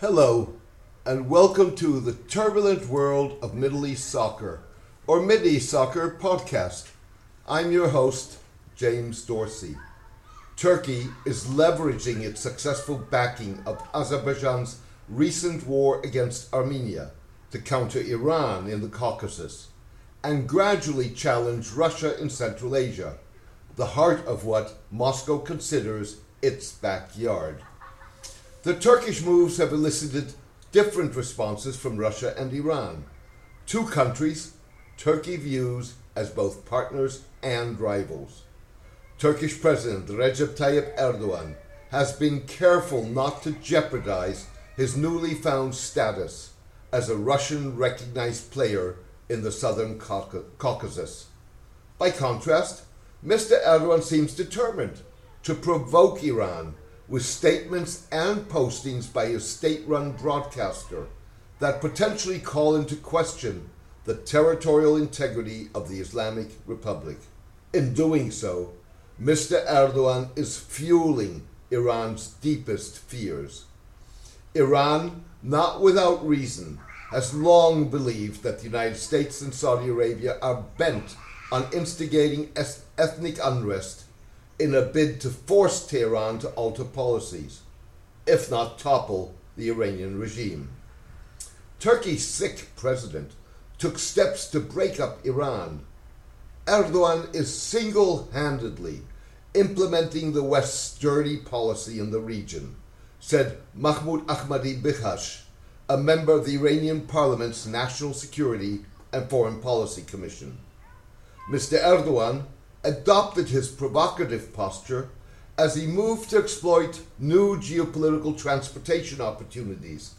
Hello, and welcome to the turbulent world of Middle East soccer, or Mid East Soccer podcast. I'm your host, James Dorsey. Turkey is leveraging its successful backing of Azerbaijan's recent war against Armenia to counter Iran in the Caucasus and gradually challenge Russia in Central Asia, the heart of what Moscow considers its backyard. The Turkish moves have elicited different responses from Russia and Iran. Two countries Turkey views as both partners and rivals. Turkish President Recep Tayyip Erdogan has been careful not to jeopardize his newly found status as a Russian recognized player in the southern Caucasus. By contrast, Mr. Erdogan seems determined to provoke Iran with statements and postings by a state run broadcaster that potentially call into question the territorial integrity of the Islamic Republic. In doing so, Mr. Erdogan is fueling Iran's deepest fears. Iran, not without reason, has long believed that the United States and Saudi Arabia are bent on instigating ethnic unrest in a bid to force Tehran to alter policies, if not topple the Iranian regime. Turkey's sick president took steps to break up Iran. Erdogan is single handedly implementing the West's dirty policy in the region, said Mahmoud Ahmadi Bighash, a member of the Iranian parliament's National Security and Foreign Policy Commission. Mr. Erdogan adopted his provocative posture as he moved to exploit new geopolitical transportation opportunities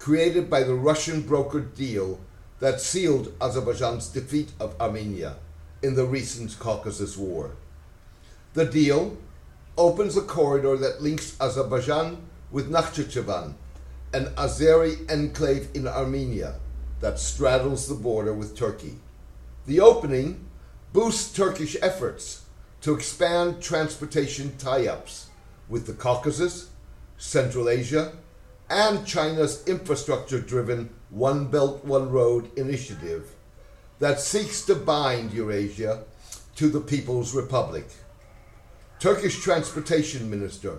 created by the Russian brokered deal that sealed Azerbaijan's defeat of Armenia in the recent Caucasus War. The deal opens a corridor that links Azerbaijan with Nakhchivan, an Azeri enclave in Armenia that straddles the border with Turkey. The opening boosts Turkish efforts to expand transportation tie ups with the Caucasus, Central Asia, and China's infrastructure driven One Belt, One Road initiative that seeks to bind Eurasia to the People's Republic. Turkish Transportation Minister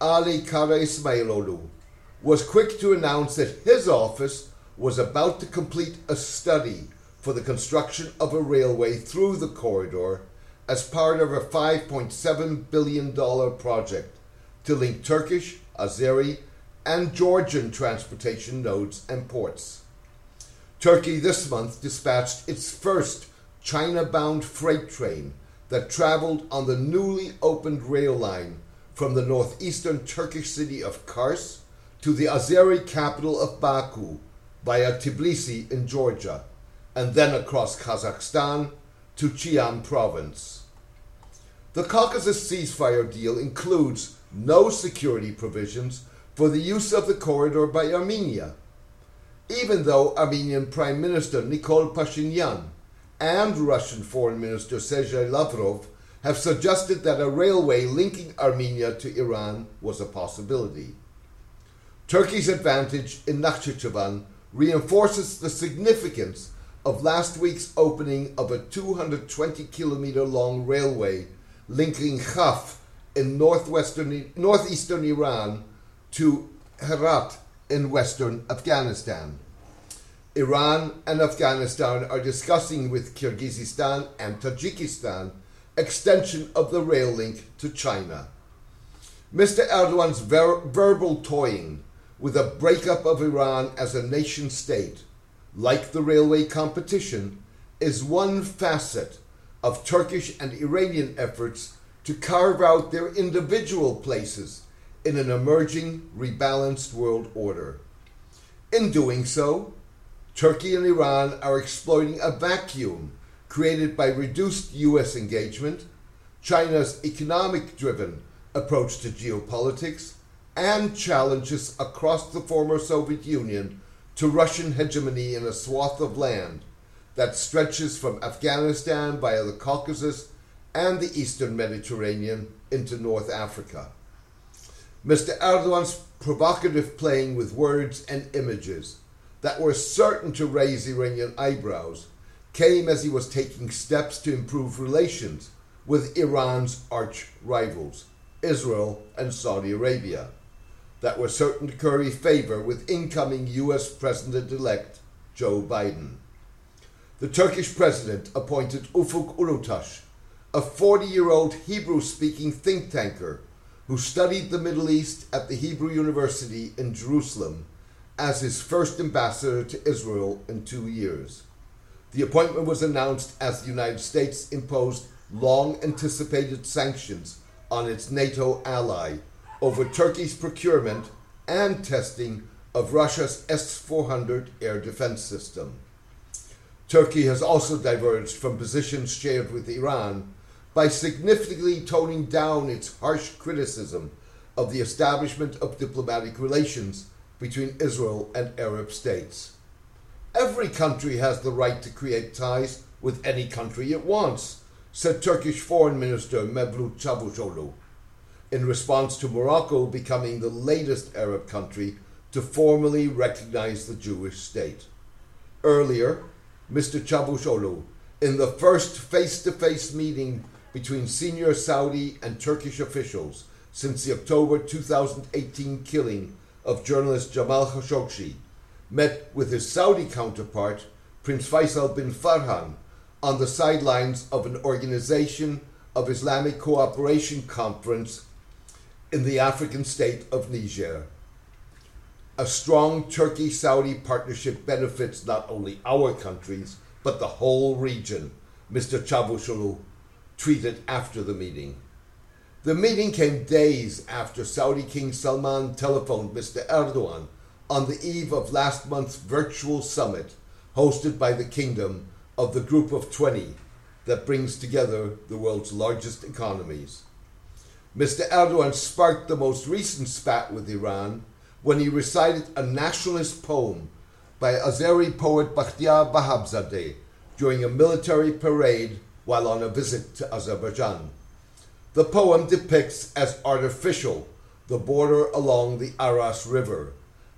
Adil Kara Ismailoglu was quick to announce that his office was about to complete a study for the construction of a railway through the corridor as part of a $5.7 billion project to link Turkish, Azeri, and Georgian transportation nodes and ports. Turkey this month dispatched its first China bound freight train that traveled on the newly opened rail line from the northeastern Turkish city of Kars to the Azeri capital of Baku via Tbilisi in Georgia and then across Kazakhstan to Xi'an province. The Caucasus ceasefire deal includes no security provisions for the use of the corridor by Armenia, even though Armenian Prime Minister Nikol Pashinyan and Russian Foreign Minister Sergei Lavrov have suggested that a railway linking Armenia to Iran was a possibility. Turkey's advantage in Nakhchivan reinforces the significance of last week's opening of a 220 kilometer long railway linking Khaf in northwestern, northeastern Iran to Herat in western Afghanistan. Iran and Afghanistan are discussing with Kyrgyzstan and Tajikistan extension of the rail link to China. Mr. Erdogan's ver- verbal toying with a breakup of Iran as a nation state like the railway competition, is one facet of Turkish and Iranian efforts to carve out their individual places in an emerging, rebalanced world order. In doing so, Turkey and Iran are exploiting a vacuum created by reduced US engagement, China's economic driven approach to geopolitics, and challenges across the former Soviet Union to Russian hegemony in a swath of land that stretches from Afghanistan via the Caucasus and the eastern Mediterranean into North Africa. Mr. Erdogan's provocative playing with words and images that were certain to raise Iranian eyebrows came as he was taking steps to improve relations with Iran's arch rivals, Israel and Saudi Arabia, that were certain to curry favor with incoming US President elect Joe Biden. The Turkish president appointed Ufuk Ulutas, a 40 year old Hebrew speaking think tanker who studied the Middle East at the Hebrew University in Jerusalem, as his first ambassador to Israel in two years. The appointment was announced as the United States imposed long anticipated sanctions on its NATO ally over Turkey's procurement and testing of Russia's S 400 air defense system. Turkey has also diverged from positions shared with Iran by significantly toning down its harsh criticism of the establishment of diplomatic relations between Israel and Arab states. Every country has the right to create ties with any country it wants, said Turkish Foreign Minister Mevlut Çavuşoğlu, in response to Morocco becoming the latest Arab country to formally recognize the Jewish state. Earlier, Mr. Çavuşoğlu, in the first face to face meeting between senior Saudi and Turkish officials since the October 2018 killing of journalist Jamal Khashoggi, met with his Saudi counterpart, Prince Faisal bin Farhan, on the sidelines of an Organization of Islamic Cooperation conference in the African state of Niger. A strong Turkey Saudi partnership benefits not only our countries, but the whole region, Mr. Çavuşoğlu tweeted after the meeting. The meeting came days after Saudi King Salman telephoned Mr. Erdogan on the eve of last month's virtual summit hosted by the kingdom of the Group of 20 that brings together the world's largest economies. Mr. Erdogan sparked the most recent spat with Iran when he recited a nationalist poem by Azeri poet Bakhtiar Vahabzadeh during a military parade while on a visit to Azerbaijan. The poem depicts as artificial the border along the Aras River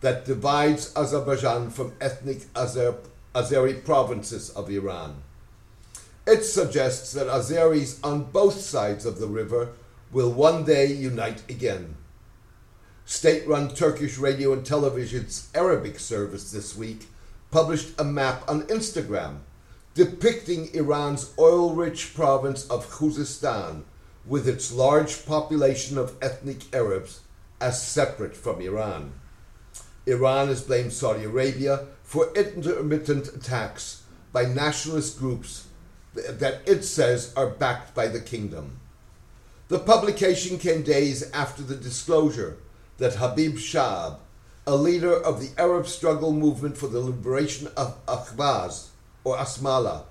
that divides Azerbaijan from ethnic Azer- Azeri provinces of Iran. It suggests that Azeris on both sides of the river will one day unite again. State run Turkish radio and television's Arabic service this week published a map on Instagram depicting Iran's oil rich province of Khuzestan with its large population of ethnic Arabs as separate from Iran. Iran has blamed Saudi Arabia for intermittent attacks by nationalist groups that it says are backed by the kingdom. The publication came days after the disclosure that Habib Shahab, a leader of the Arab struggle movement for the liberation of Ahvaz, or ASMLA,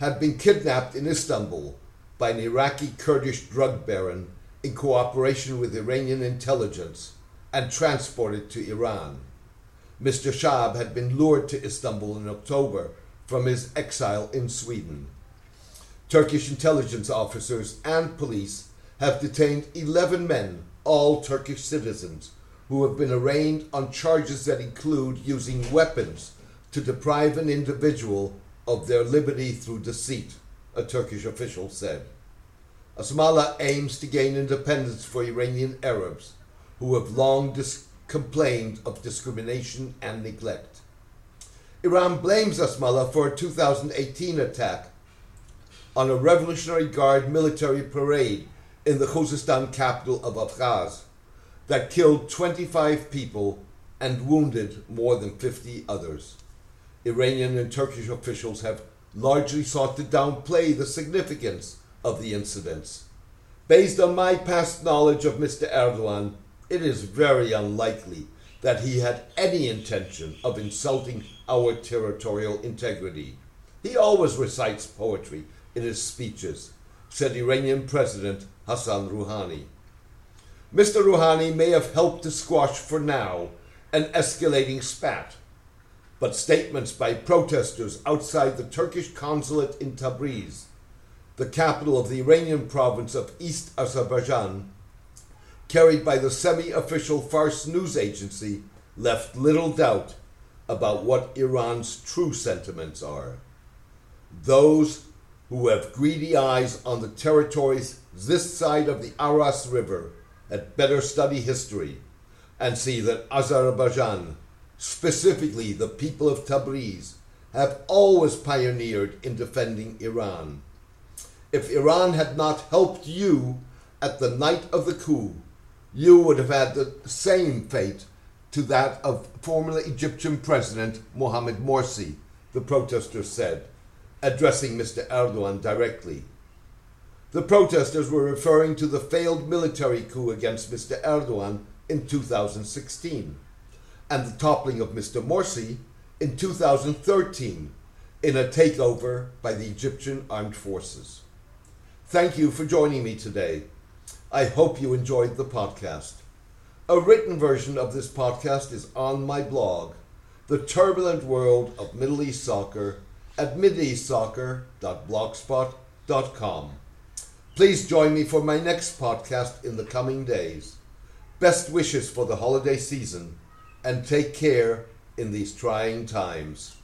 had been kidnapped in Istanbul by an Iraqi Kurdish drug baron in cooperation with Iranian intelligence and transported to Iran. Mr. Shahab had been lured to Istanbul in October from his exile in Sweden. Turkish intelligence officers and police have detained 11 men, all Turkish citizens, who have been arraigned on charges that include using weapons to deprive an individual of their liberty through deceit, a Turkish official said. ASMLA aims to gain independence for Iranian Arabs, who have long dis- complained of discrimination and neglect. Iran blames ASMLA for a 2018 attack on a Revolutionary Guard military parade in the Khuzestan capital of Ahvaz that killed 25 people and wounded more than 50 others. Iranian and Turkish officials have largely sought to downplay the significance of the incidents. Based on my past knowledge of Mr. Erdogan, it is very unlikely that he had any intention of insulting our territorial integrity. He always recites poetry in his speeches, said Iranian President Hassan Rouhani. Mr. Rouhani may have helped to squash for now an escalating spat, but statements by protesters outside the Turkish consulate in Tabriz, the capital of the Iranian province of East Azerbaijan, carried by the semi official Fars news agency, left little doubt about what Iran's true sentiments are. Those who have greedy eyes on the territories this side of the Aras River had better study history and see that Azerbaijan, specifically the people of Tabriz, have always pioneered in defending Iran. If Iran had not helped you at the night of the coup, you would have had the same fate to that of former Egyptian President Mohamed Morsi, the protester said, addressing Mr. Erdogan directly. The protesters were referring to the failed military coup against Mr. Erdogan in 2016 and the toppling of Mr. Morsi in 2013 in a takeover by the Egyptian armed forces. Thank you for joining me today. I hope you enjoyed the podcast. A written version of this podcast is on my blog, The Turbulent World of Middle East Soccer, at mideastsoccer.blogspot.com. Please join me for my next podcast in the coming days. Best wishes for the holiday season and take care in these trying times.